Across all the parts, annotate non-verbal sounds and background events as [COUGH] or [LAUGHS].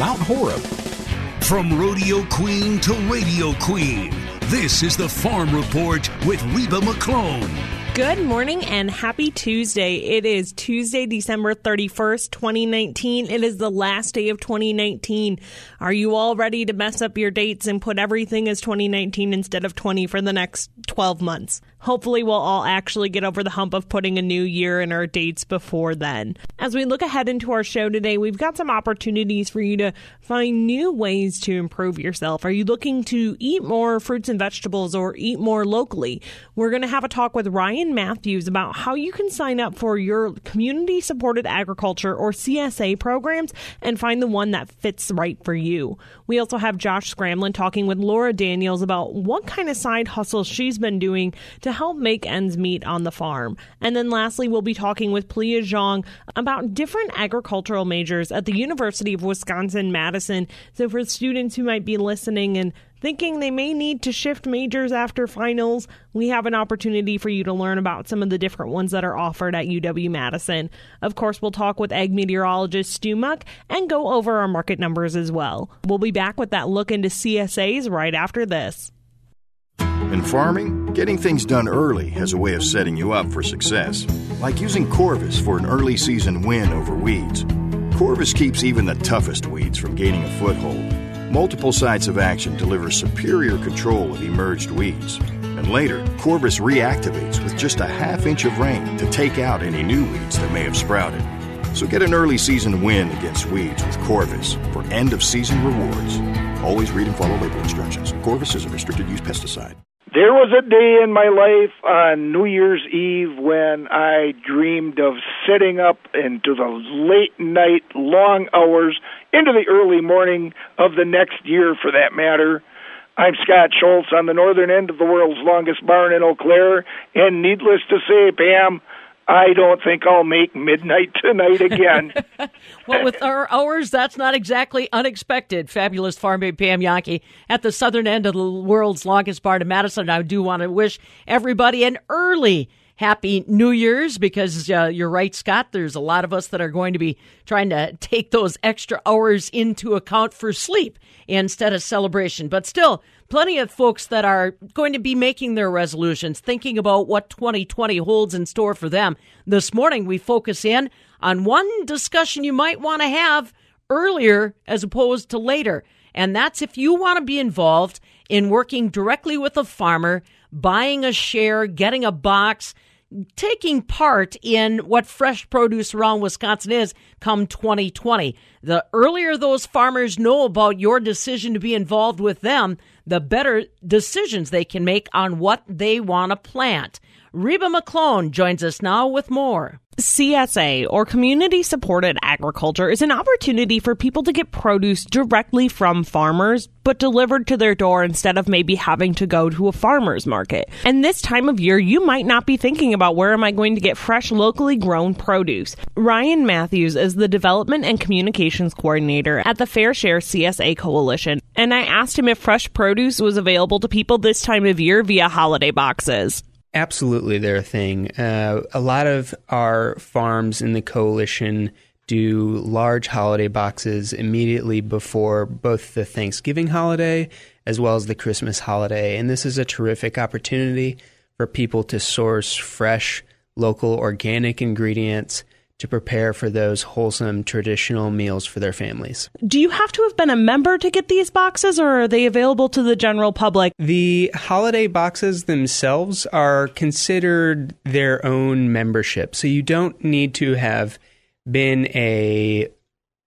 Mount Horeb. From Rodeo Queen to Radio Queen, this is the Farm Report with Reba McClone. Good morning and happy Tuesday. It is Tuesday, December 31st, 2019. It is the last day of 2019. Are you all ready to mess up your dates and put everything as 2019 instead of 20 for the next 12 months? Hopefully, we'll all actually get over the hump of putting a new year in our dates before then. As we look ahead into our show today, we've got some opportunities for you to find new ways to improve yourself. Are you looking to eat more fruits and vegetables or eat more locally? We're going to have a talk with Ryan Matthews about how you can sign up for your community supported agriculture or CSA programs and find the one that fits right for you. We also have Josh Scramlin talking with Laura Daniels about what kind of side hustle she's been doing to to help make ends meet on the farm. And then lastly, we'll be talking with Plia Zhang about different agricultural majors at the University of Wisconsin Madison. So for students who might be listening and thinking they may need to shift majors after finals, we have an opportunity for you to learn about some of the different ones that are offered at UW Madison. Of course, we'll talk with ag meteorologist Stu Muck and go over our market numbers as well. We'll be back with that look into CSAs right after this. In farming, getting things done early has a way of setting you up for success, like using Corvus for an early season win over weeds. Corvus keeps even the toughest weeds from gaining a foothold. Multiple sites of action deliver superior control of emerged weeds. And later, Corvus reactivates with just a half inch of rain to take out any new weeds that may have sprouted. So get an early season win against weeds with Corvus for end of season rewards. Always read and follow label instructions. Corvus is a restricted use pesticide. There was a day in my life on New Year's Eve when I dreamed of sitting up into the late night, long hours, into the early morning of the next year for that matter. I'm Scott Schultz on the northern end of the world's longest barn in Eau Claire, and needless to say, Pam, I don't think I'll make midnight tonight again. [LAUGHS] well, with our hours, that's not exactly unexpected. Fabulous farm babe Pam Jahnke at the southern end of the world's longest barn in Madison. I do want to wish everybody an early happy New Year's because uh, you're right, Scott. There's a lot of us that are going to be trying to take those extra hours into account for sleep instead of celebration. But still, plenty of folks that are going to be making their resolutions, thinking about what 2020 holds in store for them. This morning, we focus in on one discussion you might want to have earlier as opposed to later. And that's if you want to be involved in working directly with a farmer, buying a share, getting a box, taking part in what fresh produce around Wisconsin is come 2020. The earlier those farmers know about your decision to be involved with them, the better decisions they can make on what they want to plant. Reba McClone joins us now with more. CSA, or Community Supported Agriculture, is an opportunity for people to get produce directly from farmers, but delivered to their door instead of maybe having to go to a farmer's market. And this time of year, you might not be thinking about where am I going to get fresh, locally grown produce. Ryan Matthews is the Development and Communications Coordinator at the Fair Share CSA Coalition, and I asked him if fresh produce was available to people this time of year via holiday boxes. Absolutely, they're a thing. Uh, a lot of our farms in the coalition do large holiday boxes immediately before both the Thanksgiving holiday as well as the Christmas holiday. And this is a terrific opportunity for people to source fresh, local, organic ingredients to prepare for those wholesome traditional meals for their families. Do you have to have been a member to get these boxes or are they available to the general public? The holiday boxes themselves are considered their own membership. So you don't need to have been a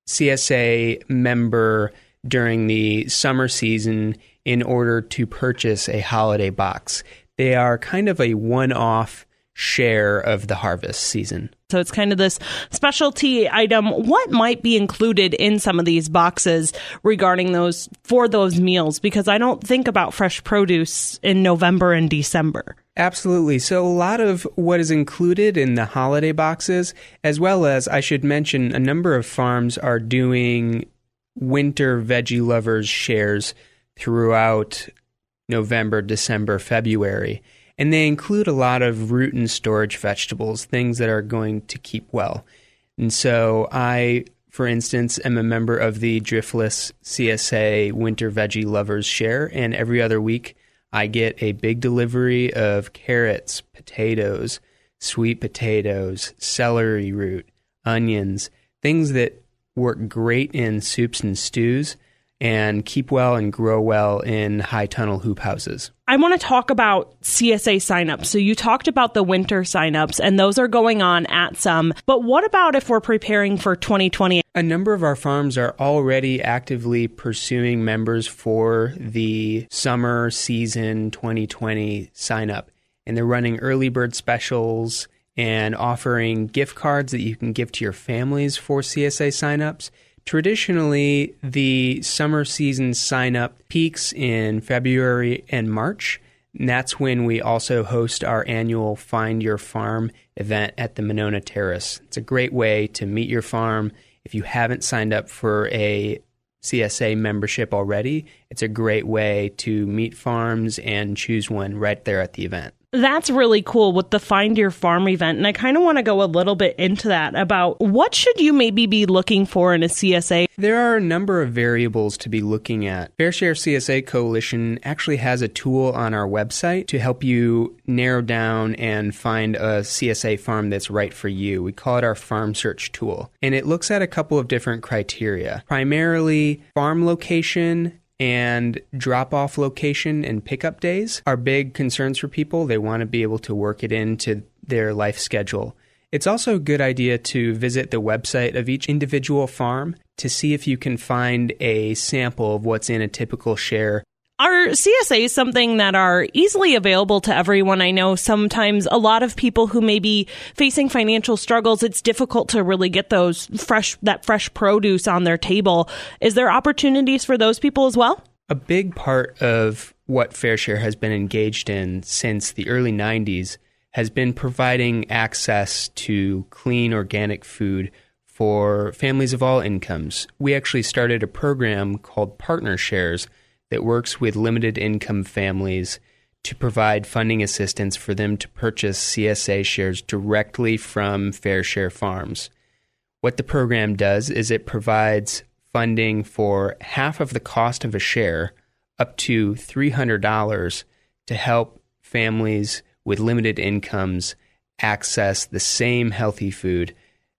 CSA member during the summer season in order to purchase a holiday box. They are kind of a one off share of the harvest season. So it's kind of this specialty item. What might be included in some of these boxes regarding those for those meals? Because I don't think about fresh produce in November and December. Absolutely. So, a lot of what is included in the holiday boxes, as well as I should mention, a number of farms are doing winter veggie lovers shares throughout November, December, February and they include a lot of root and storage vegetables, things that are going to keep well. And so I for instance, am a member of the Driftless CSA Winter Veggie Lovers Share, and every other week I get a big delivery of carrots, potatoes, sweet potatoes, celery root, onions, things that work great in soups and stews and keep well and grow well in high tunnel hoop houses. I want to talk about CSA signups. So you talked about the winter signups and those are going on at some. But what about if we're preparing for 2020? A number of our farms are already actively pursuing members for the summer season 2020 sign up. And they're running early bird specials and offering gift cards that you can give to your families for CSA signups. Traditionally, the summer season sign up peaks in February and March. And that's when we also host our annual Find Your Farm event at the Monona Terrace. It's a great way to meet your farm. If you haven't signed up for a CSA membership already, it's a great way to meet farms and choose one right there at the event. That's really cool with the Find Your Farm event. And I kind of want to go a little bit into that about what should you maybe be looking for in a CSA? There are a number of variables to be looking at. Fair Share CSA Coalition actually has a tool on our website to help you narrow down and find a CSA farm that's right for you. We call it our farm search tool. And it looks at a couple of different criteria. Primarily farm location, and drop off location and pickup days are big concerns for people. They want to be able to work it into their life schedule. It's also a good idea to visit the website of each individual farm to see if you can find a sample of what's in a typical share are CSAs something that are easily available to everyone? I know sometimes a lot of people who may be facing financial struggles, it's difficult to really get those fresh, that fresh produce on their table. Is there opportunities for those people as well? A big part of what Fair Share has been engaged in since the early 90s has been providing access to clean organic food for families of all incomes. We actually started a program called Partner Shares that works with limited income families to provide funding assistance for them to purchase CSA shares directly from Fair Share Farms. What the program does is it provides funding for half of the cost of a share, up to $300, to help families with limited incomes access the same healthy food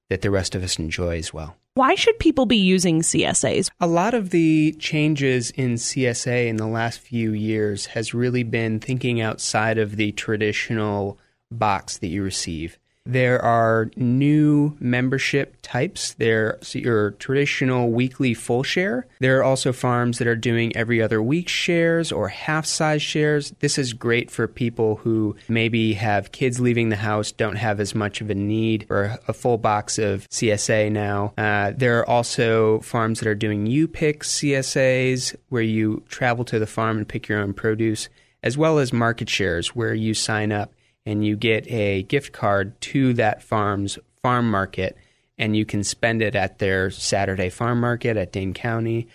that the rest of us enjoy as well. Why should people be using CSAs? A lot of the changes in CSA in the last few years has really been thinking outside of the traditional box that you receive. There are new membership types. There's your traditional weekly full share. There are also farms that are doing every other week shares or half size shares. This is great for people who maybe have kids leaving the house, don't have as much of a need for a full box of CSA now. Uh, there are also farms that are doing U pick CSAs where you travel to the farm and pick your own produce, as well as market shares where you sign up and you get a gift card to that farm's farm market and you can spend it at their Saturday farm market at Dane County.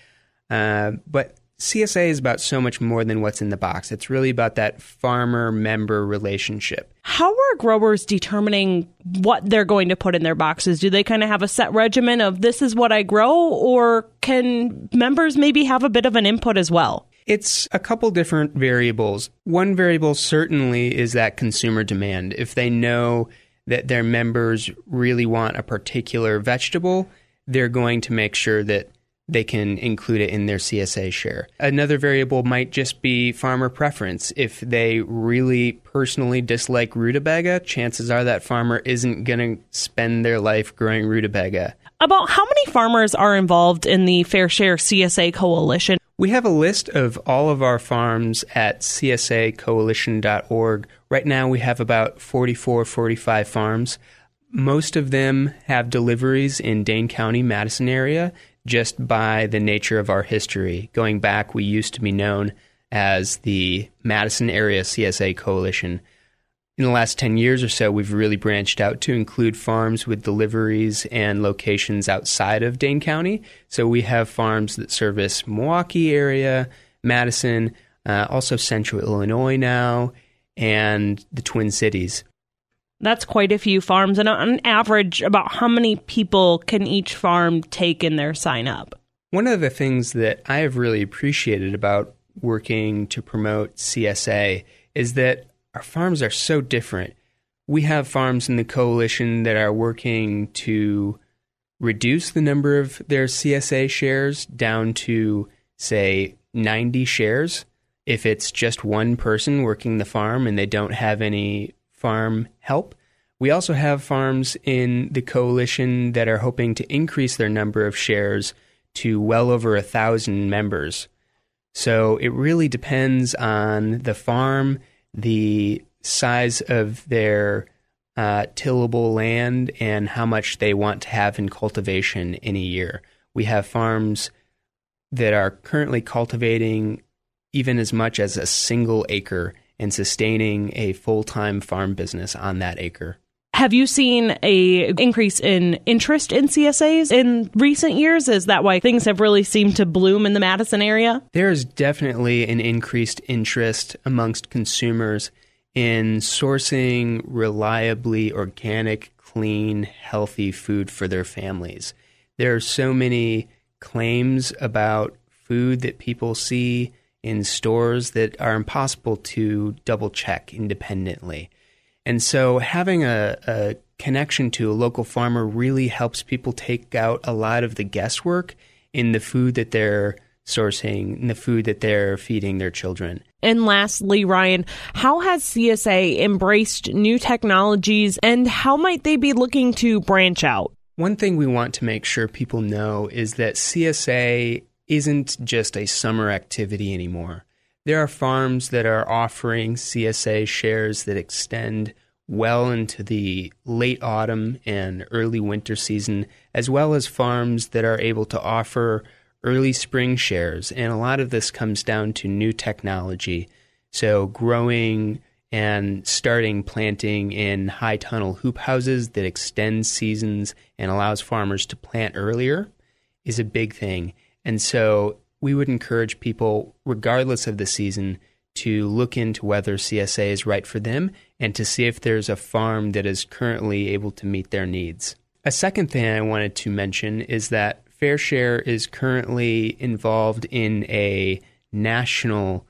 Uh, but CSA is about so much more than what's in the box. It's really about that farmer member relationship. How are growers determining what they're going to put in their boxes? Do they kind of have a set regimen of this is what I grow, or can members maybe have a bit of an input as well? It's a couple different variables. One variable certainly is that consumer demand. If they know that their members really want a particular vegetable, they're going to make sure that they can include it in their CSA share. Another variable might just be farmer preference. If they really personally dislike rutabaga, chances are that farmer isn't going to spend their life growing rutabaga. About how many farmers are involved in the Fair Share CSA Coalition? We have a list of all of our farms at csacoalition.org. Right now, we have about 44, 45 farms. Most of them have deliveries in Dane County, Madison area, just by the nature of our history. Going back, we used to be known as the Madison Area CSA Coalition in the last 10 years or so, we've really branched out to include farms with deliveries and locations outside of Dane County. So we have farms that service Milwaukee area, Madison, uh, also central Illinois now, and the Twin Cities. That's quite a few farms. And on average, about how many people can each farm take in their sign up? One of the things that I have really appreciated about working to promote CSA is that our farms are so different. We have farms in the coalition that are working to reduce the number of their CSA shares down to, say, 90 shares if it's just one person working the farm and they don't have any farm help. We also have farms in the coalition that are hoping to increase their number of shares to well over a thousand members. So it really depends on the farm, the size of their uh, tillable land, and how much they want to have in cultivation in a year. We have farms that are currently cultivating even as much as a single acre and sustaining a full time farm business on that acre. Have you seen a increase in interest in CSAs in recent years? Is that why things have really seemed to bloom in the Madison area? There's definitely an increased interest amongst consumers in sourcing reliably organic, clean, healthy food for their families. There are so many claims about food that people see in stores that are impossible to double check independently. And so having a, a, connection to a local farmer really helps people take out a lot of the guesswork in the food that they're sourcing and the food that they're feeding their children. And lastly, Ryan, how has CSA embraced new technologies and how might they be looking to branch out? One thing we want to make sure people know is that CSA isn't just a summer activity anymore. There are farms that are offering CSA shares that extend well into the late autumn and early winter season, as well as farms that are able to offer early spring shares. And a lot of this comes down to new technology. So, growing and starting planting in high tunnel hoop houses that extend seasons and allows farmers to plant earlier is a big thing. And so we would encourage people, regardless of the season, to look into whether CSA is right for them and to see if there's a farm that is currently able to meet their needs. A second thing I wanted to mention is that Fair Share is currently involved in a national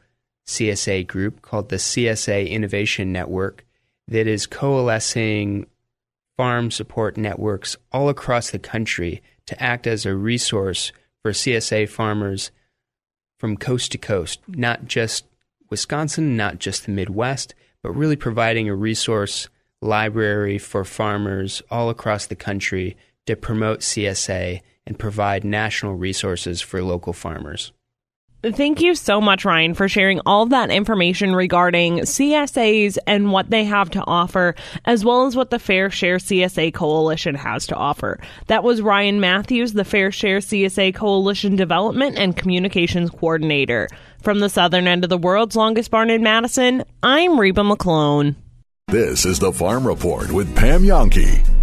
CSA group called the CSA Innovation Network that is coalescing farm support networks all across the country to act as a resource for CSA farmers from coast to coast, not just Wisconsin, not just the Midwest, but really providing a resource library for farmers all across the country to promote CSA and provide national resources for local farmers. Thank you so much, Ryan, for sharing all of that information regarding CSAs and what they have to offer, as well as what the Fair Share CSA Coalition has to offer. That was Ryan Matthews, the Fair Share CSA Coalition Development and Communications Coordinator. From the southern end of the world's longest barn in Madison, I'm Reba McClone. This is the Farm Report with Pam Jahnke.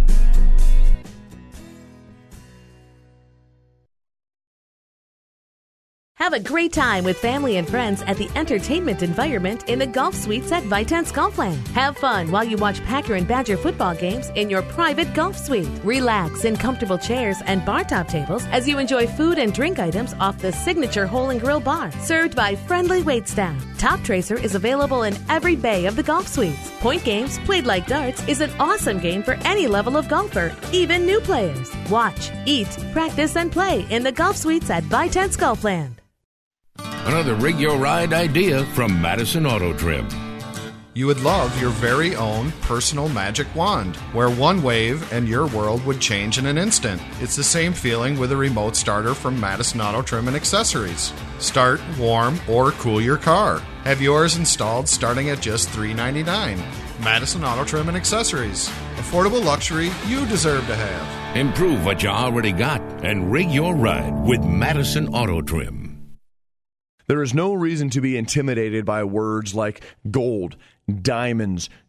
Have a great time with family and friends at the entertainment environment in the golf suites at Vitense Golfland. Have fun while you watch Packer and Badger football games in your private golf suite. Relax in comfortable chairs and bar top tables as you enjoy food and drink items off the signature hole and grill bar, served by friendly wait staff. Top Tracer is available in every bay of the golf suites. Point games, played like darts, is an awesome game for any level of golfer, even new players. Watch, eat, practice, and play in the golf suites at Vitense Golfland. Another rig your ride idea from Madison Auto Trim. You would love your very own personal magic wand, where one wave and your world would change in an instant. It's the same feeling with a remote starter from Madison Auto Trim and Accessories. Start, warm, or cool your car. Have yours installed starting at just $3.99. Madison Auto Trim and Accessories. Affordable luxury you deserve to have. Improve what you already got and rig your ride with Madison Auto Trim. There is no reason to be intimidated by words like gold, diamonds,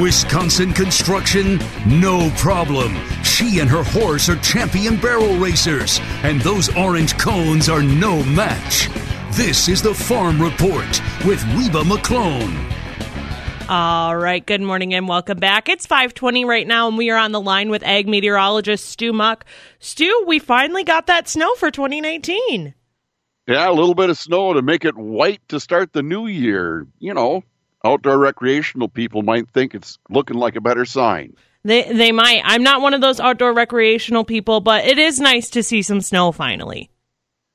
Wisconsin Construction, no problem. She and her horse are champion barrel racers, and those orange cones are no match. This is the Farm Report with Reba McClone. All right, good morning and welcome back. It's 520 right now, and we are on the line with ag meteorologist Stu Muck. Stu, we finally got that snow for 2019. Yeah, a little bit of snow to make it white to start the new year. You know, outdoor recreational people might think it's looking like a better sign. They they might. I'm not one of those outdoor recreational people, but it is nice to see some snow finally.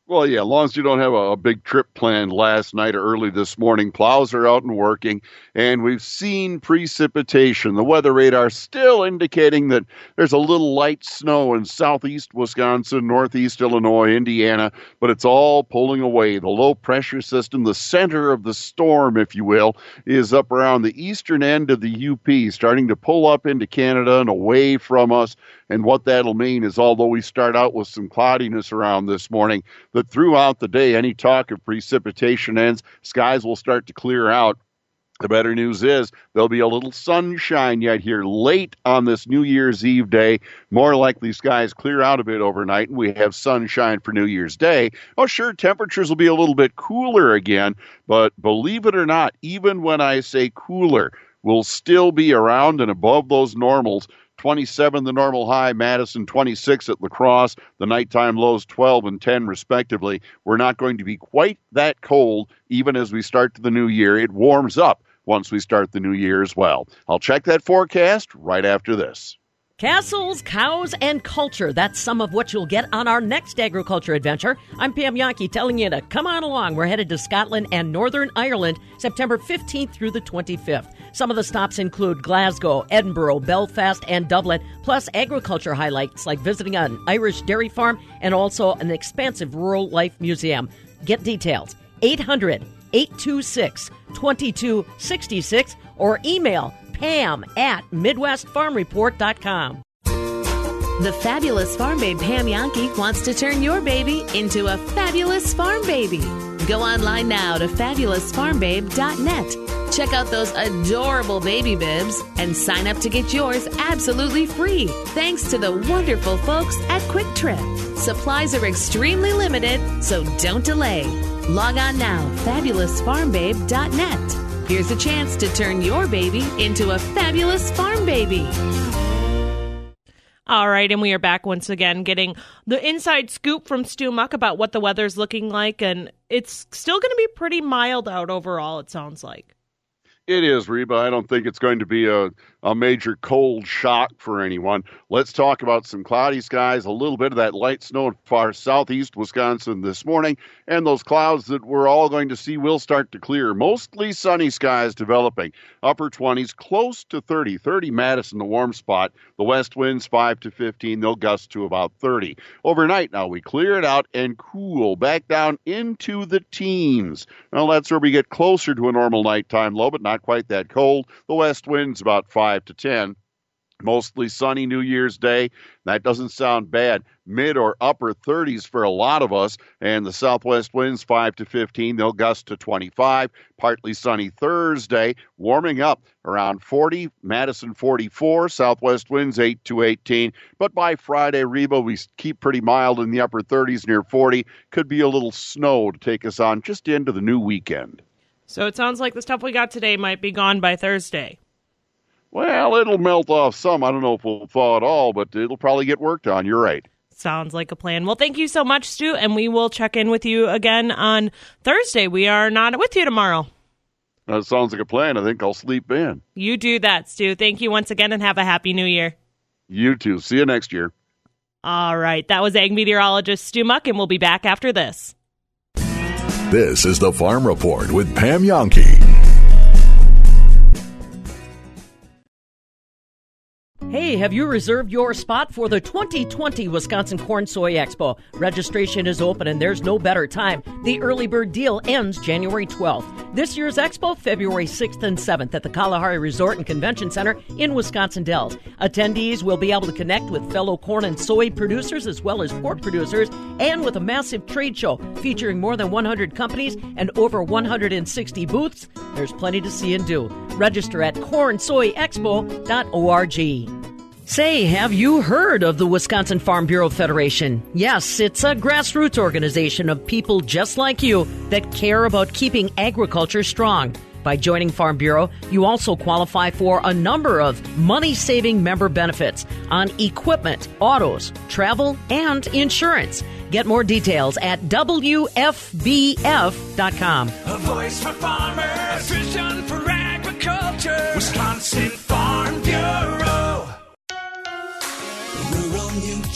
Well, yeah, as long as you don't have a, a, big trip planned last night or early this morning, plows are out and working, and we've seen precipitation. The weather radar still indicating that there's a little light snow in southeast Wisconsin, northeast Illinois, Indiana, but it's all pulling away. The low pressure system, the center of the storm, if you will, is up around the eastern end of the UP, starting to pull up into Canada and away from us. And what that'll mean is, although we start out with some cloudiness around this morning, that throughout the day, any talk of precipitation ends, skies will start to clear out. The better news is there'll be a little sunshine yet here late on this New Year's Eve day. More likely skies clear out a bit overnight and we have sunshine for New Year's Day. Oh, sure, temperatures will be a little bit cooler again, but believe it or not, even when I say cooler, we'll still be around and above those normals 27 the normal high, Madison 26 at La Crosse, the nighttime lows 12 and 10 respectively. We're not going to be quite that cold even as we start the new year. It warms up once we start the new year as well. I'll check that forecast right after this. Castles, cows, and culture. That's some of what you'll get on our next agriculture adventure. I'm Pam Jahnke telling you to come on along. We're headed to Scotland and Northern Ireland September 15th through the 25th. Some of the stops include Glasgow, Edinburgh, Belfast, and Dublin, plus agriculture highlights like visiting an Irish dairy farm and also an expansive rural life museum. Get details 800 826 2266 or email pam at midwestfarmreport.com. The fabulous farm babe Pam Jahnke wants to turn your baby into a fabulous farm baby. Go online now to fabulousfarmbabe.net. Check out those adorable baby bibs and sign up to get yours absolutely free. Thanks to the wonderful folks at Kwik Trip. Supplies are extremely limited, so don't delay. Log on now, fabulousfarmbabe.net. Here's a chance to turn your baby into a fabulous farm baby. All right, and we are back once again getting the inside scoop from Stu Muck about what the weather's looking like, and it's still going to be pretty mild out overall, it sounds like. It is, Reba. I don't think it's going to be a, a major cold shock for anyone. Let's talk about some cloudy skies, a little bit of that light snow in far southeast Wisconsin this morning, and those clouds that we're all going to see will start to clear. Mostly sunny skies developing. Upper 20s, close to 30. 30 Madison, the warm spot. The west winds 5 to 15. They'll gust to about 30. Overnight, now we clear it out and cool back down into the teens. Now that's where we get closer to a normal nighttime low, but not quite that cold. The west winds about 5 5 to 10. Mostly sunny New Year's Day. That doesn't sound bad. Mid or upper 30s for a lot of us. And the southwest winds 5 to 15. They'll gust to 25. Partly sunny Thursday. Warming up around 40. Madison 44. Southwest winds 8 to 18. But by Friday, Reba, we keep pretty mild in the upper 30s near 40. Could be a little snow to take us on just into the new weekend. So it sounds like the stuff we got today might be gone by Thursday. Well, it'll melt off some. I don't know if we'll thaw at all, but it'll probably get worked on. You're right. Sounds like a plan. Well, thank you so much, Stu, and we will check in with you again on Thursday. We are not with you tomorrow. That sounds like a plan. I think I'll sleep in. You do that, Stu. Thank you once again and have a happy new year. You too. See you next year. All right. That was ag meteorologist Stu Muck, and we'll be back after this. This is the Farm Report with Pam Jahnke. Hey, have you reserved your spot for the 2020 Wisconsin Corn Soy Expo? Registration is open and there's no better time. The early bird deal ends January 12th. This year's expo, February 6th and 7th at the Kalahari Resort and Convention Center in Wisconsin Dells. Attendees will be able to connect with fellow corn and soy producers as well as pork producers and with a massive trade show featuring more than 100 companies and over 160 booths. There's plenty to see and do. Register at cornsoyexpo.org. Say, have you heard of the Wisconsin Farm Bureau Federation? Yes, it's a grassroots organization of people just like you that care about keeping agriculture strong. By joining Farm Bureau, you also qualify for a number of money saving member benefits on equipment, autos, travel, and insurance. Get more details at WFBF.com. A voice for farmers, a vision for agriculture. Wisconsin Farm Bureau.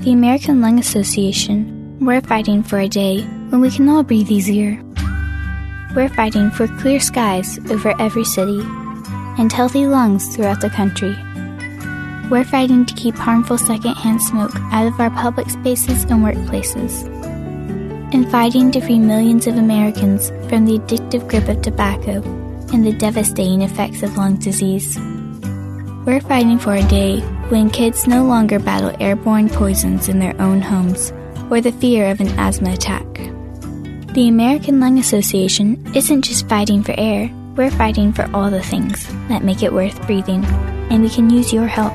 At the American Lung Association, we're fighting for a day when we can all breathe easier. We're fighting for clear skies over every city and healthy lungs throughout the country. We're fighting to keep harmful secondhand smoke out of our public spaces and workplaces. And fighting to free millions of Americans from the addictive grip of tobacco and the devastating effects of lung disease. We're fighting for a day when kids no longer battle airborne poisons in their own homes or the fear of an asthma attack. The American Lung Association isn't just fighting for air, we're fighting for all the things that make it worth breathing, and we can use your help.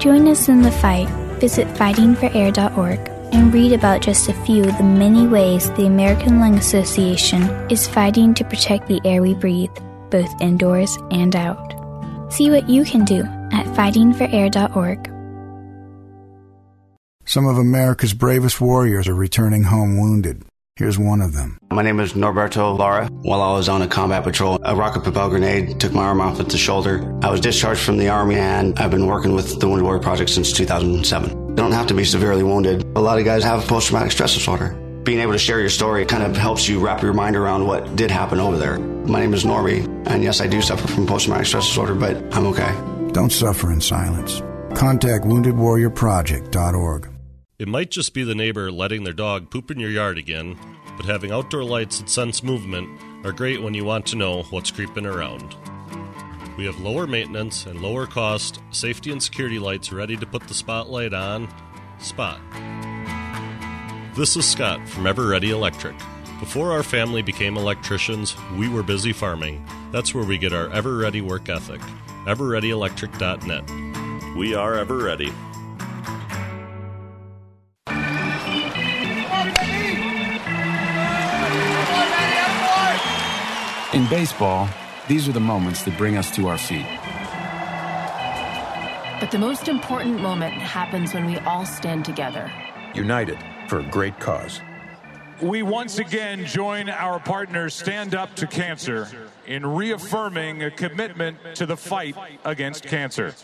Join us in the fight. Visit fightingforair.org and read about just a few of the many ways the American Lung Association is fighting to protect the air we breathe, both indoors and out. See what you can do at fightingforair.org. Some of America's bravest warriors are returning home wounded. Here's one of them. My name is Norberto Lara. While I was on a combat patrol, a rocket propelled grenade took my arm off at the shoulder. I was discharged from the Army and I've been working with the Wounded Warrior Project since 2007. You don't have to be severely wounded. A lot of guys have post traumatic stress disorder. Being able to share your story kind of helps you wrap your mind around what did happen over there. My name is Norby, and yes, I do suffer from post traumatic stress disorder, but I'm okay. Don't suffer in silence. Contact woundedwarriorproject.org. It might just be the neighbor letting their dog poop in your yard again, but having outdoor lights that sense movement are great when you want to know what's creeping around. We have lower maintenance and lower cost safety and security lights ready to put the spotlight on Spot. This is Scott from Ever Ready Electric. Before our family became electricians, we were busy farming. That's where we get our Ever Ready work ethic. EverReadyElectric.net. We are Ever Ready. In baseball, these are the moments that bring us to our feet. But the most important moment happens when we all stand together. United for a great cause. We once again join our partners Stand Up to Cancer in reaffirming a commitment to the fight against cancer.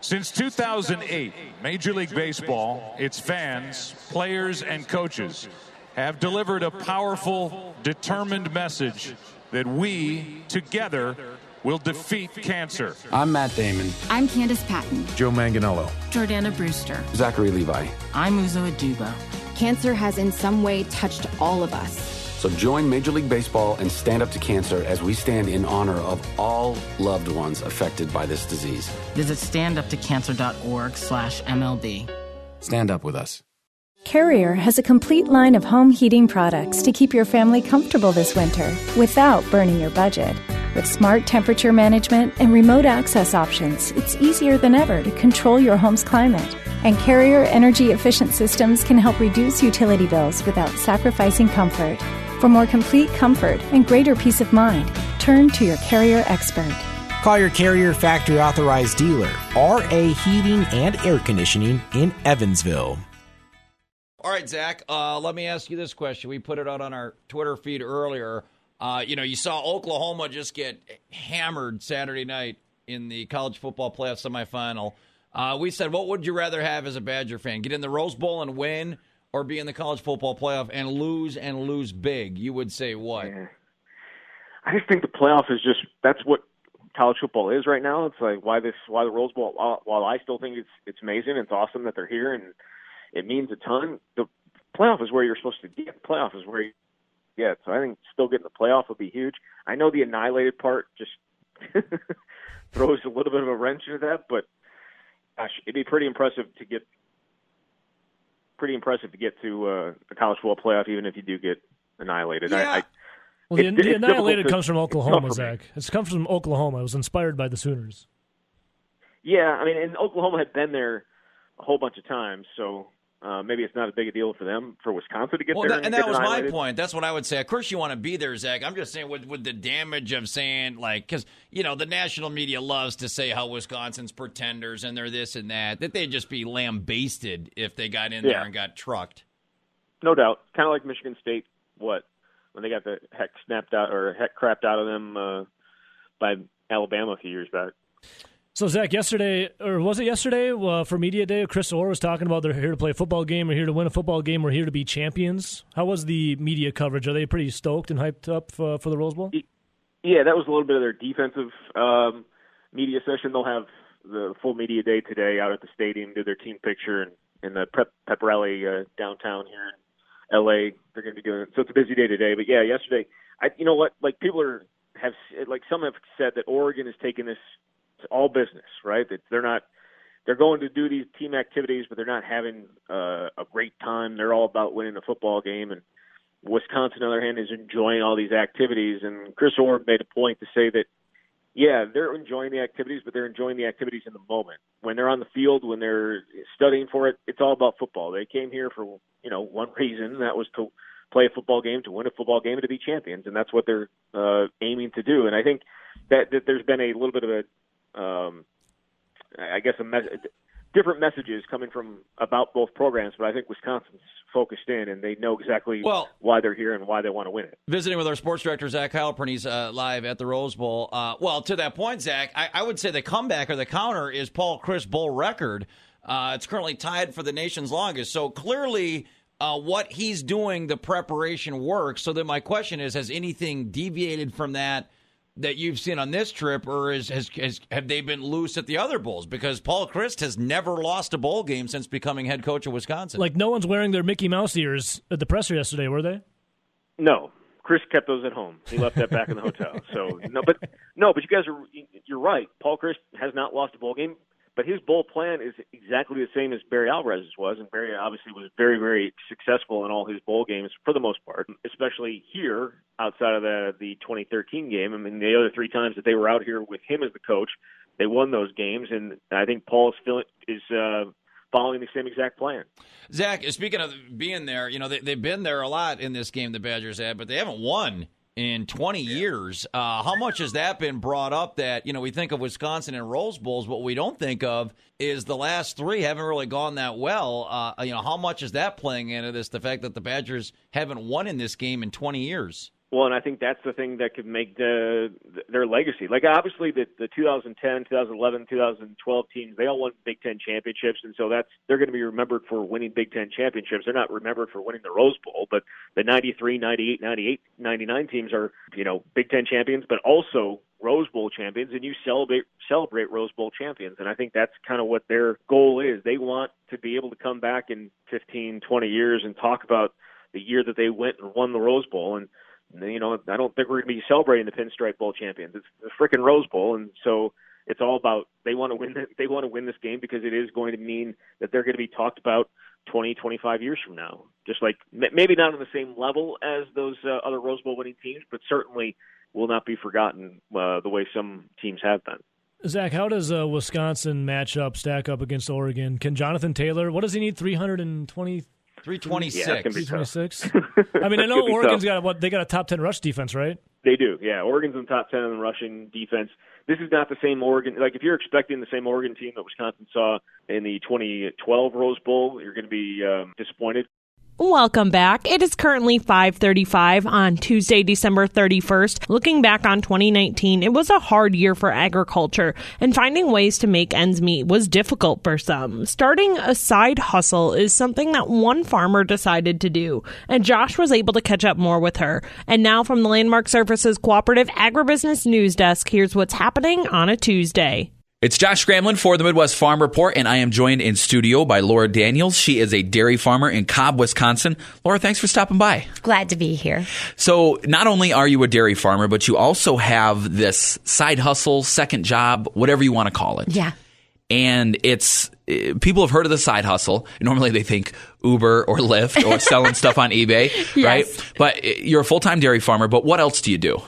Since 2008, Major League Baseball, its fans, players, and coaches have delivered a powerful, determined message that we, together, will defeat cancer. I'm Matt Damon. I'm Candice Patton. Joe Manganiello. Jordana Brewster. Zachary Levi. I'm Uzo Aduba. Cancer has in some way touched all of us. So join Major League Baseball and Stand Up to Cancer as we stand in honor of all loved ones affected by this disease. Visit standuptocancer.org slash MLB. Stand up with us. Carrier has a complete line of home heating products to keep your family comfortable this winter without burning your budget. With smart temperature management and remote access options, it's easier than ever to control your home's climate. And Carrier energy efficient systems can help reduce utility bills without sacrificing comfort. For more complete comfort and greater peace of mind, turn to your Carrier expert. Call your Carrier factory authorized dealer, RA Heating and Air Conditioning in Evansville. All right, Zach, uh, let me ask you this question. We put it out on our Twitter feed earlier. Uh, you know, you saw Oklahoma just get hammered Saturday night in the college football playoff semifinal. Uh, we said, what would you rather have as a Badger fan? Get in the Rose Bowl and win, or be in the college football playoff and lose and lose big? You would say what? Yeah. I just think the playoff is just that's what college football is right now. It's like why this why the Rose Bowl. While, I still think it's it's amazing, it's awesome that they're here, and it means a ton. The playoff is where you're supposed to get. The playoff is where you get. So I think still getting the playoff would be huge. I know the annihilated part just [LAUGHS] throws a little bit of a wrench into that, but gosh, it'd be pretty impressive to get pretty impressive to get to uh, the college football playoff, even if you do get annihilated. Yeah. I, I, Well, the, it's- the annihilated to- comes from Oklahoma, for me. Zach. It comes from Oklahoma. It was inspired by the Sooners. Yeah, I mean, and Oklahoma had been there a whole bunch of times, so uh, maybe it's not a big a deal for them for Wisconsin to get Well, there. that, and get that was my point. That's what I would say. Of course, you want to be there, Zach. I'm just saying, with, with the damage of saying, like, because, you know, the national media loves to say how Wisconsin's pretenders and they're this and that, that they'd just be lambasted if they got in Yeah. there and got trucked. No doubt. Kind of like Michigan State. What when they got the heck snapped out or heck crapped out of them uh, by Alabama a few years back. So, Zach, yesterday, or was it yesterday uh, for Media Day, Chris Orr was talking about they're here to play a football game, we're here to win a football game, we're here to be champions. How was the media coverage? Are they pretty stoked and hyped up uh, for the Rose Bowl? Yeah, that was a little bit of their defensive um, media session. They'll have the full media day today out at the stadium, do their team picture, and in the Pep, Pep Rally uh, downtown here in L.A. They're going to be doing it. So it's a busy day today. But yeah, yesterday, I you know what? Like people are have like some have said that Oregon is taking this to all business, right? That they're not they're going to do these team activities, but they're not having uh, a great time. They're all about winning a football game, and Wisconsin, on the other hand, is enjoying all these activities. And Chris Orr made a point to say that, yeah, they're enjoying the activities, but they're enjoying the activities in the moment. When they're on the field, when they're studying for it, it's all about football. They came here for you know one reason, and that was to play a football game, to win a football game, and to be champions, and that's what they're uh, aiming to do. And I think that, that there's been a little bit of a, um, I guess, a different messages coming from about both programs, but I think Wisconsin's focused in, and they know exactly Well- why they're here and why they want to win it. Visiting with our sports director, Zach Halpern. He's uh, live at the Rose Bowl. Uh, well, to that point, Zach, I, I would say the comeback or the counter is Paul Chryst Bowl record. Uh, it's currently tied for the nation's longest. So clearly, uh, what he's doing, the preparation works. So then my question is, has anything deviated from that that you've seen on this trip, or is, has, has have they been loose at the other bowls? Because Paul Chryst has never lost a bowl game since becoming head coach of Wisconsin. Like, no one's wearing their Mickey Mouse ears at the presser yesterday, were they? No, Chryst kept those at home. He left that back in the hotel. So no, but no, but you guys are you're right. Paul Chryst has not lost a bowl game, but his bowl plan is exactly the same as Barry Alvarez's was, and Barry obviously was very very successful in all his bowl games for the most part, especially here outside of the the 2013 game. I mean, the other three times that they were out here with him as the coach, they won those games, and I think Paul is feeling is uh, following the same exact plan. Zach, speaking of being there, you know, they, they've been there a lot in this game, the Badgers have, but they haven't won in 20 years. Uh, how much has that been brought up that, you know, we think of Wisconsin and Rose Bowls. What we don't think of is the last three haven't really gone that well. Uh, you know, how much is that playing into this, the fact that the Badgers haven't won in this game in 20 years? Well, and I think that's the thing that could make the, their legacy. Like obviously the the 2010, 2011, 2012 teams, they all won Big 10 championships and so that's they're going to be remembered for winning Big 10 championships. They're not remembered for winning the Rose Bowl, but the 93, 98, 98, 99 teams are, you know, Big 10 champions but also Rose Bowl champions and you celebrate celebrate Rose Bowl champions and I think that's kind of what their goal is. They want to be able to come back in 15, 20 years and talk about the year that they went and won the Rose Bowl. And you know, I don't think we're going to be celebrating the Pinstripe Bowl champions. It's the freaking Rose Bowl, and so it's all about they want to win. They want to win this game because it is going to mean that they're going to be talked about 20, 25 years from now. Just like maybe not on the same level as those uh, other Rose Bowl winning teams, but certainly will not be forgotten uh, the way some teams have been. Zach, how does uh, Wisconsin match up, stack up against Oregon? Can Jonathan Taylor? What does he need? Three hundred and twenty. 326. Yeah, Three twenty six. [LAUGHS] I mean, I know Oregon's got what they got a top ten rush defense, right? They do, yeah. Oregon's in the top ten in rushing defense. This is not the same Oregon. Like if you're expecting the same Oregon team that Wisconsin saw in the 2012 Rose Bowl, you're going to be um, disappointed. Welcome back. It is currently 5:35 on Tuesday, December 31st. Looking back on 2019, it was a hard year for agriculture, and finding ways to make ends meet was difficult for some. Starting a side hustle is something that one farmer decided to do, and Josh was able to catch up more with her. And now from the Landmark Services Cooperative Agribusiness News Desk, here's what's happening on a Tuesday. It's Josh Scramlin for the Midwest Farm Report, and I am joined in studio by Laura Daniels. She is a dairy farmer in Cobb, Wisconsin. Laura, thanks for stopping by. Glad to be here. So, not only are you a dairy farmer, but you also have this side hustle, second job, whatever you want to call it. Yeah. And it's people have heard of the side hustle. Normally, they think Uber or Lyft or [LAUGHS] selling stuff on eBay, Yes. right? But you're a full time dairy farmer. But what else do you do?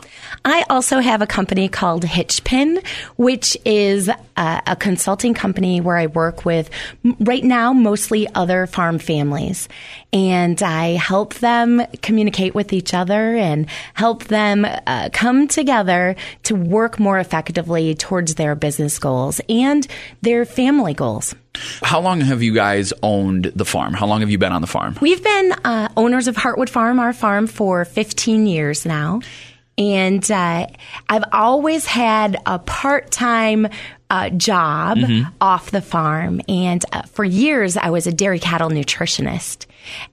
I also have a company called Hitchpin, which is a, a consulting company where I work with right now mostly other farm families. And I help them communicate with each other and help them uh, come together to work more effectively towards their business goals and their family goals. How long have you guys owned the farm? How long have you been on the farm? We've been uh, owners of Heartwood Farm, our farm, for 15 years now. And uh, I've always had a part time uh, job Mhm. off the farm. And uh, for years, I was a dairy cattle nutritionist.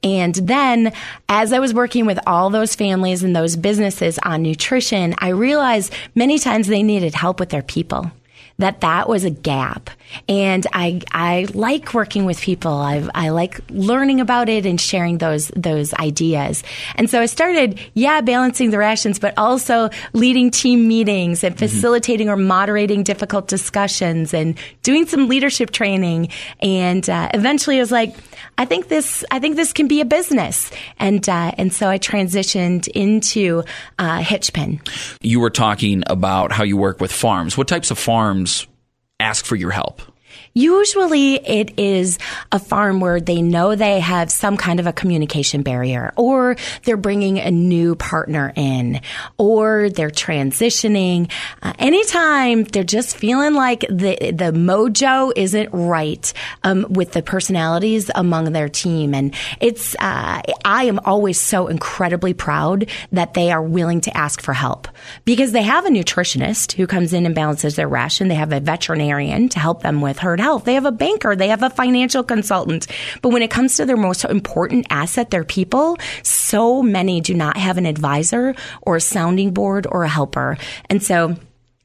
And then, as I was working with all those families and those businesses on nutrition, I realized many times they needed help with their people that that was a gap. And I, I like working with people. I, I like learning about it and sharing those, those ideas. And so I started, yeah, balancing the rations, but also leading team meetings and facilitating or moderating difficult discussions and doing some leadership training. And uh, eventually I was like, I think this, I think this can be a business. And, uh, and so I transitioned into uh, Hitchpin. You were talking about how you work with farms. What types of farms ask for your help? Usually it is a farm where they know they have some kind of a communication barrier or they're bringing a new partner in or they're transitioning. Uh, anytime they're just feeling like the, the mojo isn't right um, with the personalities among their team. And it's, uh, I am always so incredibly proud that they are willing to ask for help because they have a nutritionist who comes in and balances their ration. They have a veterinarian to help them with herd health. They have a banker. They have a financial consultant. But when it comes to their most important asset, their people, so many do not have an advisor or a sounding board or a helper. And so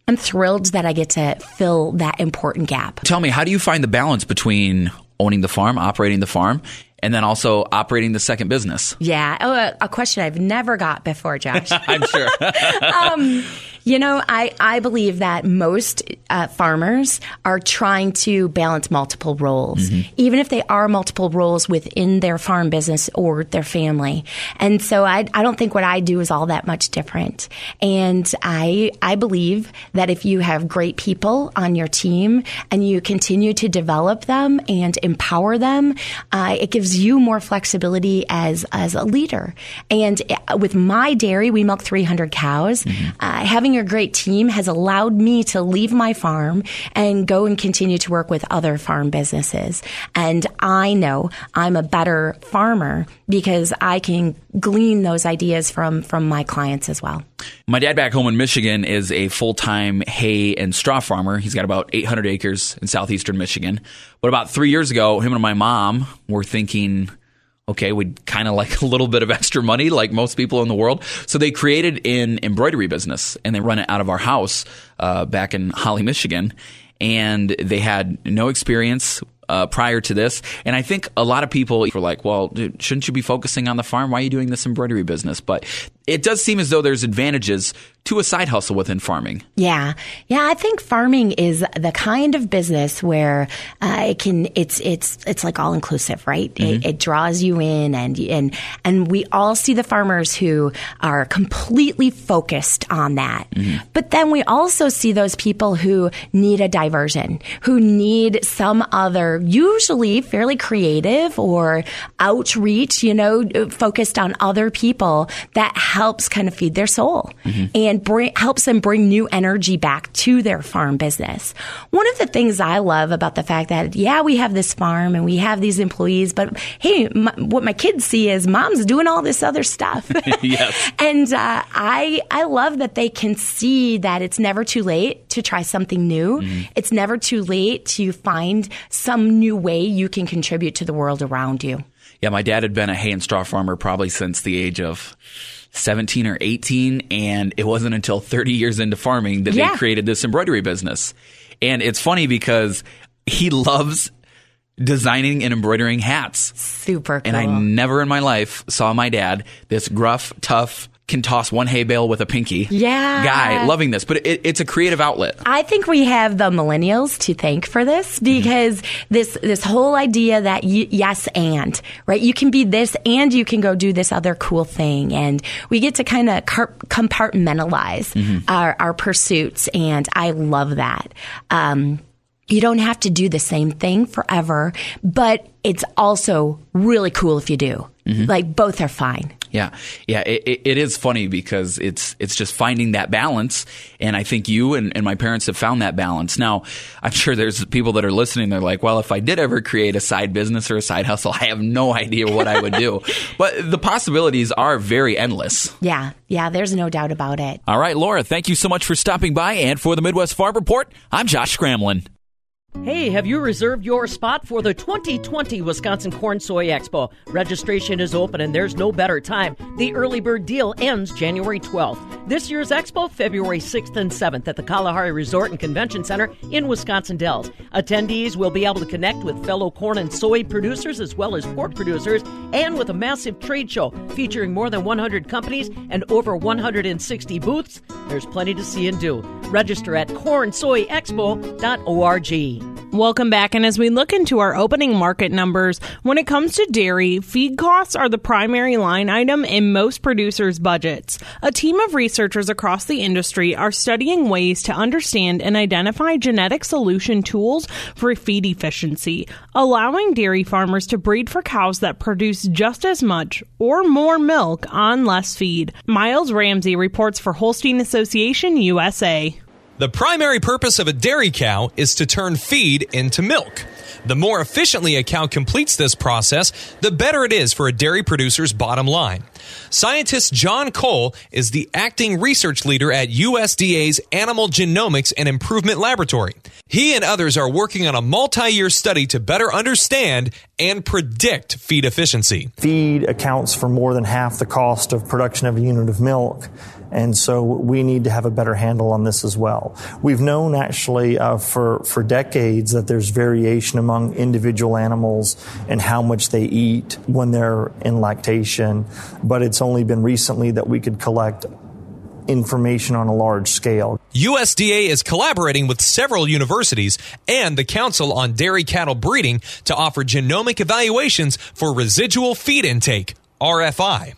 I'm thrilled that I get to fill that important gap. Tell me, how do you find the balance between owning the farm, operating the farm, and then also operating the second business? Yeah. Oh, a, a question I've never got before, Josh. [LAUGHS] I'm sure. [LAUGHS] um, you know, I, I believe that most uh, farmers are trying to balance multiple roles, even if they are multiple roles within their farm business or their family. And so I, I don't think what I do is all that much different. And I, I believe that if you have great people on your team and you continue to develop them and empower them, uh, it gives you more flexibility as, as a leader. And uh, with my dairy, we milk 300 cows. Uh, having great team has allowed me to leave my farm and go and continue to work with other farm businesses. And I know I'm a better farmer because I can glean those ideas from, from my clients as well. My dad back home in Michigan is a full time hay and straw farmer. He's got about 800 acres in southeastern Michigan. But about three years ago, him and my mom were thinking, okay, we'd kind of like a little bit of extra money, like most people in the world. So they created an embroidery business and they run it out of our house uh, back in Holly, Michigan. And they had no experience uh, prior to this, and I think a lot of people were like, "Well, dude, shouldn't you be focusing on the farm? Why are you doing this embroidery business?" But it does seem as though there's advantages to a side hustle within farming. Yeah, yeah. I think farming is the kind of business where uh, it can. It's it's it's like all inclusive, right? It, Mhm. it draws you in, and and and we all see the farmers who are completely focused on that. But then we also see those people who need a diversion, who need some other, usually fairly creative or outreach, you know, focused on other people that helps kind of feed their soul and bring, helps them bring new energy back to their farm business. One of the things I love about the fact that, yeah, we have this farm and we have these employees, but hey, my, what my kids see is mom's doing all this other stuff. [LAUGHS] [LAUGHS] yes. And uh, I I love that they can see that it's never too late to try something new. It's never too late to find some new way you can contribute to the world around you. Yeah, my dad had been a hay and straw farmer probably since the age of 17 or 18. And it wasn't until 30 years into farming that Yeah. they created this embroidery business. And it's funny because he loves designing and embroidering hats. Super And I never in my life saw my dad, this gruff, tough, can toss one hay bale with a pinky Yeah. guy, loving this. But it, it's a creative outlet. I think we have the millennials to thank for this because this this whole idea that y- yes and right you can be this and you can go do this other cool thing and we get to kind of car- compartmentalize Mhm. our our pursuits and I love that. Um, you don't have to do the same thing forever, but it's also really cool if you do. Mhm. Like both are fine. Yeah, yeah. It, it, it is funny because it's it's just finding that balance, and I think you and, and my parents have found that balance. Now, I'm sure there's people that are listening. They're like, "Well, if I did ever create a side business or a side hustle, I have no idea what I would do." [LAUGHS] but the possibilities are very endless. Yeah, yeah. There's no doubt about it. All right, Laura, thank you so much for stopping by, and for the Midwest Farm Report, I'm Josh Scramlin. Hey, have you reserved your spot for the 2020 Wisconsin Corn Soy Expo? Registration is open and there's no better time. The early bird deal ends January 12th. This year's expo, February 6th and 7th at the Kalahari Resort and Convention Center in Wisconsin Dells. Attendees will be able to connect with fellow corn and soy producers as well as pork producers and with a massive trade show featuring more than 100 companies and over 160 booths. There's plenty to see and do. Register at cornsoyexpo.org. Welcome back. And as we look into our opening market numbers, when it comes to dairy, feed costs are the primary line item in most producers' budgets. A team of researchers across the industry are studying ways to understand and identify genetic solution tools for feed efficiency, allowing dairy farmers to breed for cows that produce just as much or more milk on less feed. Miles Ramsey reports for Holstein Association USA. The primary purpose of a dairy cow is to turn feed into milk. The more efficiently a cow completes this process, the better it is for a dairy producer's bottom line. Scientist John Cole is the acting research leader at USDA's Animal Genomics and Improvement Laboratory. He and others are working on a multi year study to better understand and predict feed efficiency. Feed accounts for more than half the cost of production of a unit of milk. And so we need to have a better handle on this as well. We've known actually uh, for, for decades that there's variation among individual animals and how much they eat when they're in lactation. But it's only been recently that we could collect information on a large scale. USDA is collaborating with several universities and the Council on Dairy Cattle Breeding to offer genomic evaluations for residual feed intake, RFI.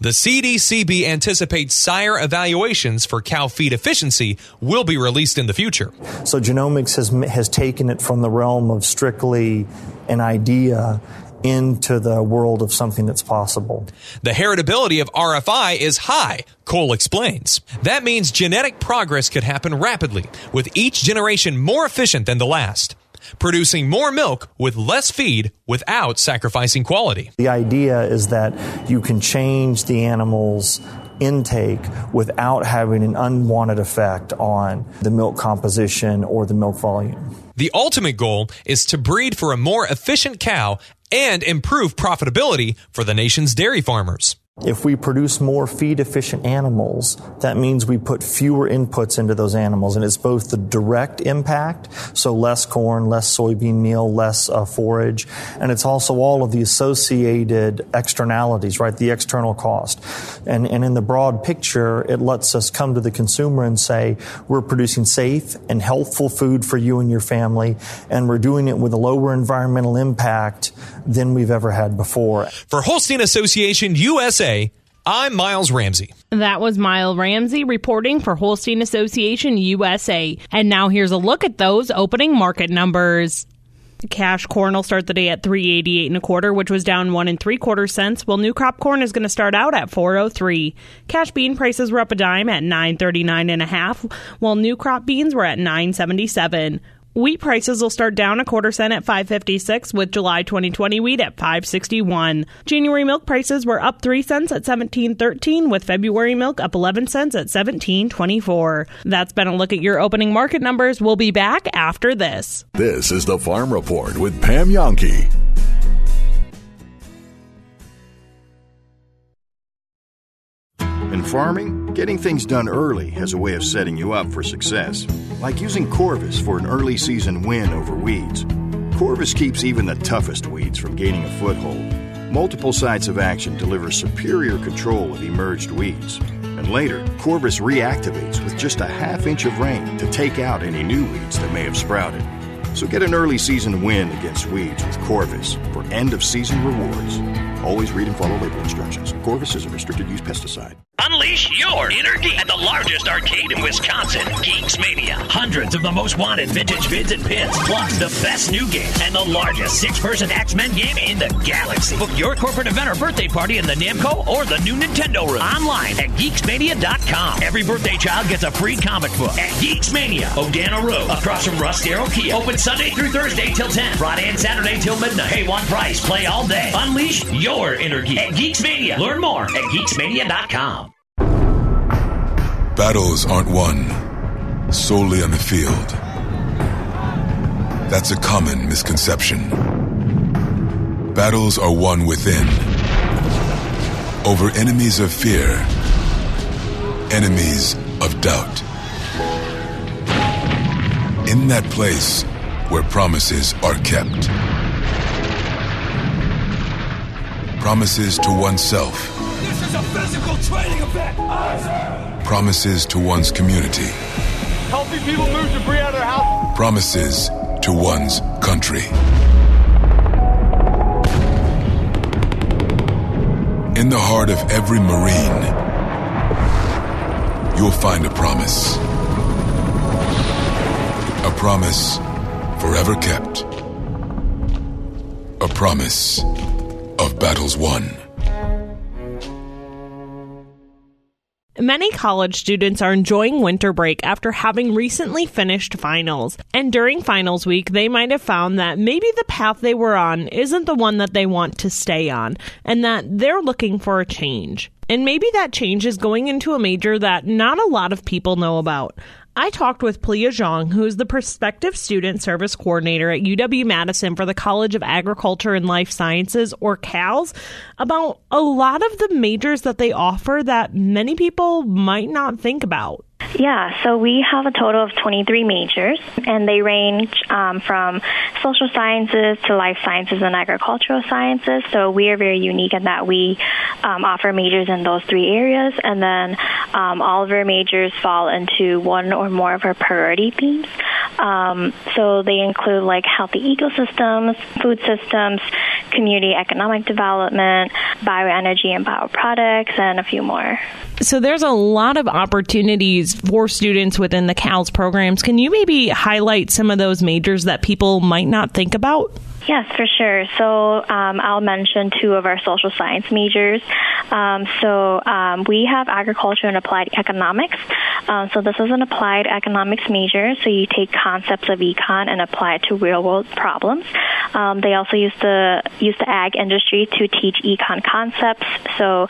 The CDCB anticipates sire evaluations for cow feed efficiency will be released in the future. So genomics has, has taken it from the realm of strictly an idea into the world of something that's possible. The heritability of RFI is high, Cole explains. That means genetic progress could happen rapidly, with each generation more efficient than the last, producing more milk with less feed without sacrificing quality. The idea is that you can change the animal's intake without having an unwanted effect on the milk composition or the milk volume. The ultimate goal is to breed for a more efficient cow and improve profitability for the nation's dairy farmers. If we produce more feed efficient animals, that means we put fewer inputs into those animals. And it's both the direct impact, so less corn, less soybean meal, less uh, forage, and it's also all of the associated externalities, right? The external cost. And, and in the broad picture, it lets us come to the consumer and say, we're producing safe and healthful food for you and your family, and we're doing it with a lower environmental impact than we've ever had before. For Holstein Association USA, I'm Miles Ramsey. That was Miles Ramsey reporting for Holstein Association USA. And now here's a look at those opening market numbers. Cash corn will start the day at 388 and a quarter, which was down one and three quarter cents, while new crop corn is going to start out at 403. Cash bean prices were up a dime at 939 and a half, while new crop beans were at 977. Wheat prices will start down a quarter cent at 556 with July 2020 wheat at 561. January milk prices were up 3 cents at 1713 with February milk up 11 cents at 1724. That's been a look at your opening market numbers. We'll be back after this. This is the Farm Report with Pam Jahnke. In farming, getting things done early has a way of setting you up for success, like using Corvus for an early season win over weeds. Corvus keeps even the toughest weeds from gaining a foothold. Multiple sites of action deliver superior control of emerged weeds. And later, Corvus reactivates with just a half inch of rain to take out any new weeds that may have sprouted. So get an early season win against weeds with Corvus for end of season rewards. Always read and follow label instructions. Corvus is a restricted use pesticide. Unleash your inner geek at the largest arcade in Wisconsin, Geeks Mania. Hundreds of the most wanted vintage vids and pins, plus the best new game and the largest six-person X-Men game in the galaxy. Book your corporate event or birthday party in the Namco or the new Nintendo room. Online at geeksmania.com. Every birthday child gets a free comic book at Geeks Mania, Odana Road, across from Russ Darrow Kia. Open Sunday through Thursday till 10, Friday and Saturday till midnight. Pay one price, play all day. Unleash your inner geek at Geeks Mania. Learn more at geeksmania.com. Battles aren't won solely on the field. That's a common misconception. Battles are won within, over enemies of fear, enemies of doubt. In that place where promises are kept. Promises to oneself. This is a physical training event. Promises to one's community. Helping people move debris out of their house. Promises to one's country. In the heart of every Marine, you'll find a promise. A promise forever kept. A promise of battles won. Many college students are enjoying winter break after having recently finished finals. And during finals week, they might have found that maybe the path they were on isn't the one that they want to stay on, and that they're looking for a change. And maybe that change is going into a major that not a lot of people know about. I talked with Plia Zhang, who is the prospective student service coordinator at UW Madison for the College of Agriculture and Life Sciences, or CALS, about a lot of the majors that they offer that many people might not think about. Yeah, so we have a total of 23 majors, and they range um, from social sciences to life sciences and agricultural sciences. So we are very unique in that we um, offer majors in those three areas, and then um, all of our majors fall into one or more of our priority themes. Um, so they include like healthy ecosystems, food systems, community economic development, bioenergy and bioproducts, and a few more. So there's a lot of opportunities for students within the CALS programs. Can you maybe highlight some of those majors that people might not think about? Yes, for sure. So um, I'll mention two of our social science majors. Um, so um, we have agriculture and applied economics. Um, so this is an applied economics major. So you take concepts of econ and apply it to real world problems. Um, they also use the use the ag industry to teach econ concepts. So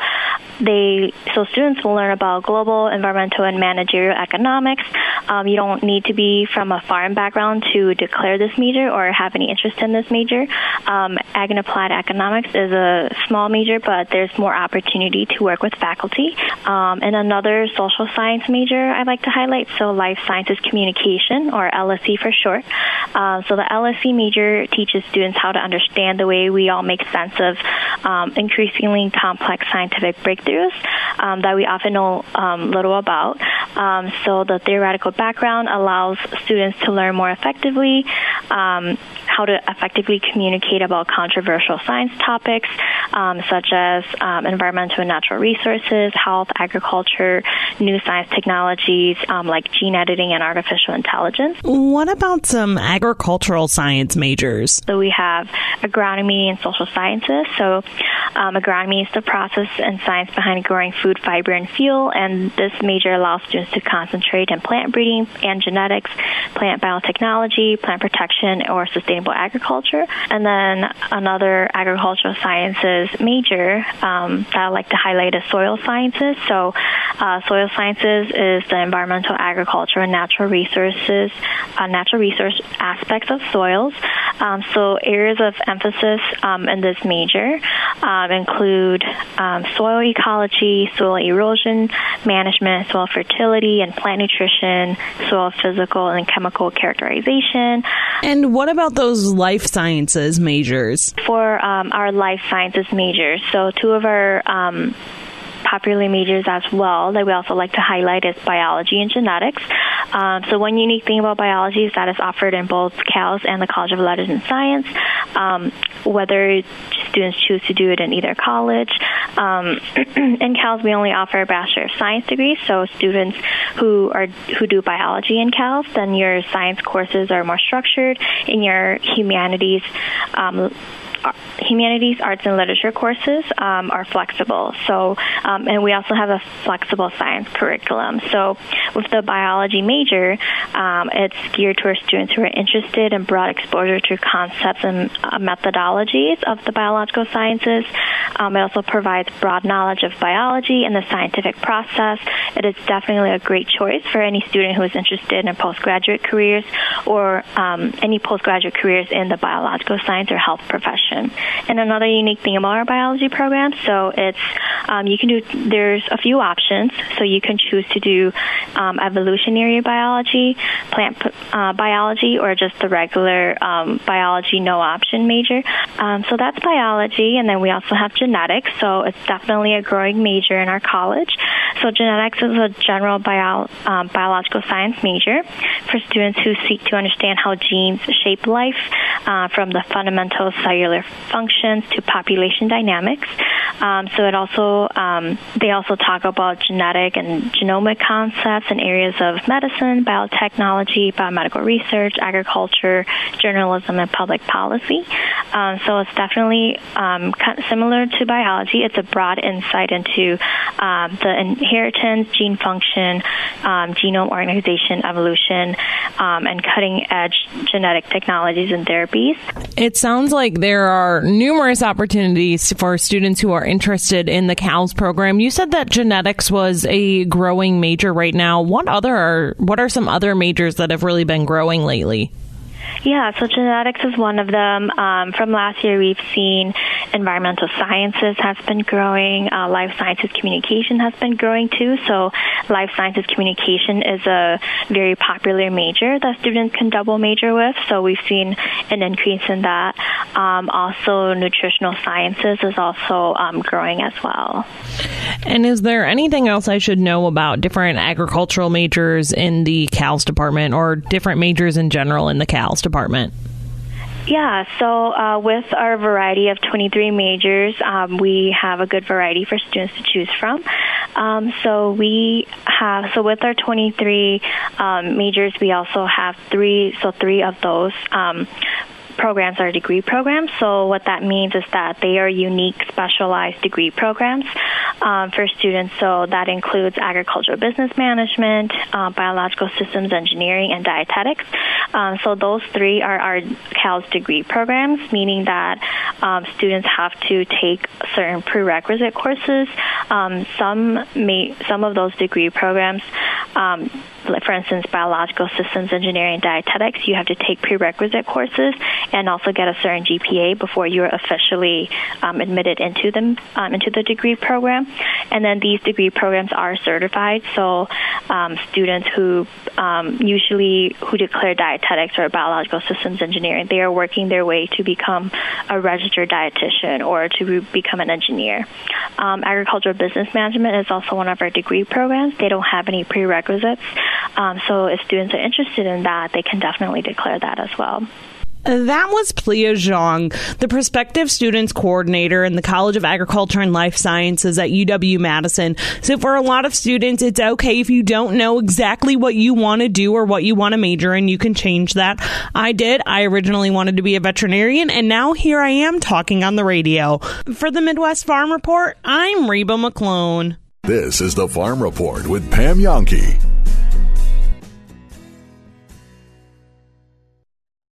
they so students will learn about global, environmental, and managerial economics. Um, you don't need to be from a farm background to declare this major or have any interest in this major. Um, ag and applied economics is a small major, but there's more opportunity to work with faculty. Um, and another social science major I'd like to highlight, so life sciences communication, or LSC for short. Uh, so the LSC major teaches students how to understand the way we all make sense of um, increasingly complex scientific breakthroughs um, that we often know um, little about. Um, so the theoretical background allows students to learn more effectively um, how to effectively communicate about controversial science topics um, such as um, environmental and natural resources, health, agriculture, new science technologies um, like gene editing and artificial intelligence. What about some agricultural science majors? So we have agronomy and social sciences. So um, agronomy is the process and science behind growing food, fiber, and fuel, and this major allows students to concentrate in plant breeding and genetics, plant biotechnology, plant protection, or sustainable agriculture. And then another agricultural sciences major um, that I'd like to highlight is soil sciences. So uh, soil sciences is the environmental, agriculture, and natural resources, uh, natural resource aspects of soils. Um, so areas of emphasis um, in this major um, include um, soil ecology, soil erosion management, soil fertility and plant nutrition, soil physical and chemical characterization. And what about those life sciences majors? For um, our life sciences majors, so two of our um, popular majors as well that we also like to highlight is biology and genetics. Um, so one unique thing about biology is that it's offered in both CALS and the College of Letters and Science. Um, whether students choose to do it in either college. Um, [CLEARS THROAT] in CALS, we only offer a Bachelor of Science degree, so students who are who do biology in CALS, then your science courses are more structured. In your humanities, um, humanities, arts, and literature courses um, are flexible. So, um, and we also have a flexible science curriculum. So, with the biology major, um, it's geared towards students who are interested in broad exposure to concepts and uh, methodologies of the biological sciences. Um, it also provides broad knowledge of biology and the scientific process. It is definitely a great choice for any student who is interested in postgraduate careers or um, any postgraduate careers in the biological science or health profession. And another unique thing about our biology program, so it's um, you can do there's a few options. So you can choose to do um, evolutionary biology, plant uh, biology, or just the regular um, biology no option major. Um, so that's biology, and then we also have genetics. So it's definitely a growing major in our college. So genetics is a general bio, um, biological science major for students who seek to understand how genes shape life, uh, from the fundamental cellular functions to population dynamics. Um, so it also um, they also talk about genetic and genomic concepts in areas of medicine, biotechnology, biomedical research, agriculture, journalism, and public policy. Um, so it's definitely um, similar to biology. It's a broad insight into um, the inheritance, gene function, um, genome organization, evolution, and cutting edge genetic technologies and therapies. It sounds like there are numerous opportunities for students who are interested in the CALS program. You said that genetics was a growing major right now. What other what are some other majors that have really been growing lately? Yeah, so genetics is one of them. Um, from last year, we've seen environmental sciences has been growing. Uh, life sciences communication has been growing too. So, life sciences communication is a very popular major that students can double major with. So, we've seen an increase in that. Um, also, nutritional sciences is also um, growing as well. And is there anything else I should know about different agricultural majors in the CALS department or different majors in general in the CALS department? Yeah, so uh, with our variety of 23 majors, um, we have a good variety for students to choose from. Um, so we have, so with our 23 um, majors, we also have three, so three of those um, programs are degree programs. So what that means is that they are unique, specialized degree programs um, for students. So that includes agricultural business management, uh, biological systems engineering, and dietetics. Um, so those three are our CALS degree programs, meaning that um, students have to take certain prerequisite courses. Um, some may, some of those degree programs um, for instance, biological systems engineering and dietetics, you have to take prerequisite courses and also get a certain GPA before you're officially um, admitted into them um, into the degree program. And then these degree programs are certified, so um, students who um, usually who declare dietetics or biological systems engineering, they are working their way to become a registered dietitian or to become an engineer. Um, agricultural business management is also one of our degree programs. They don't have any prerequisites. Um, so if students are interested in that, they can definitely declare that as well. That was Plia Zhang, the prospective students coordinator in the College of Agriculture and Life Sciences at UW Madison. So for a lot of students, it's okay if you don't know exactly what you want to do or what you want to major in. You can change that. I did. I originally wanted to be a veterinarian, and now here I am talking on the radio. For the Midwest Farm Report, I'm Reba McClone. This is the Farm Report with Pam Jahnke.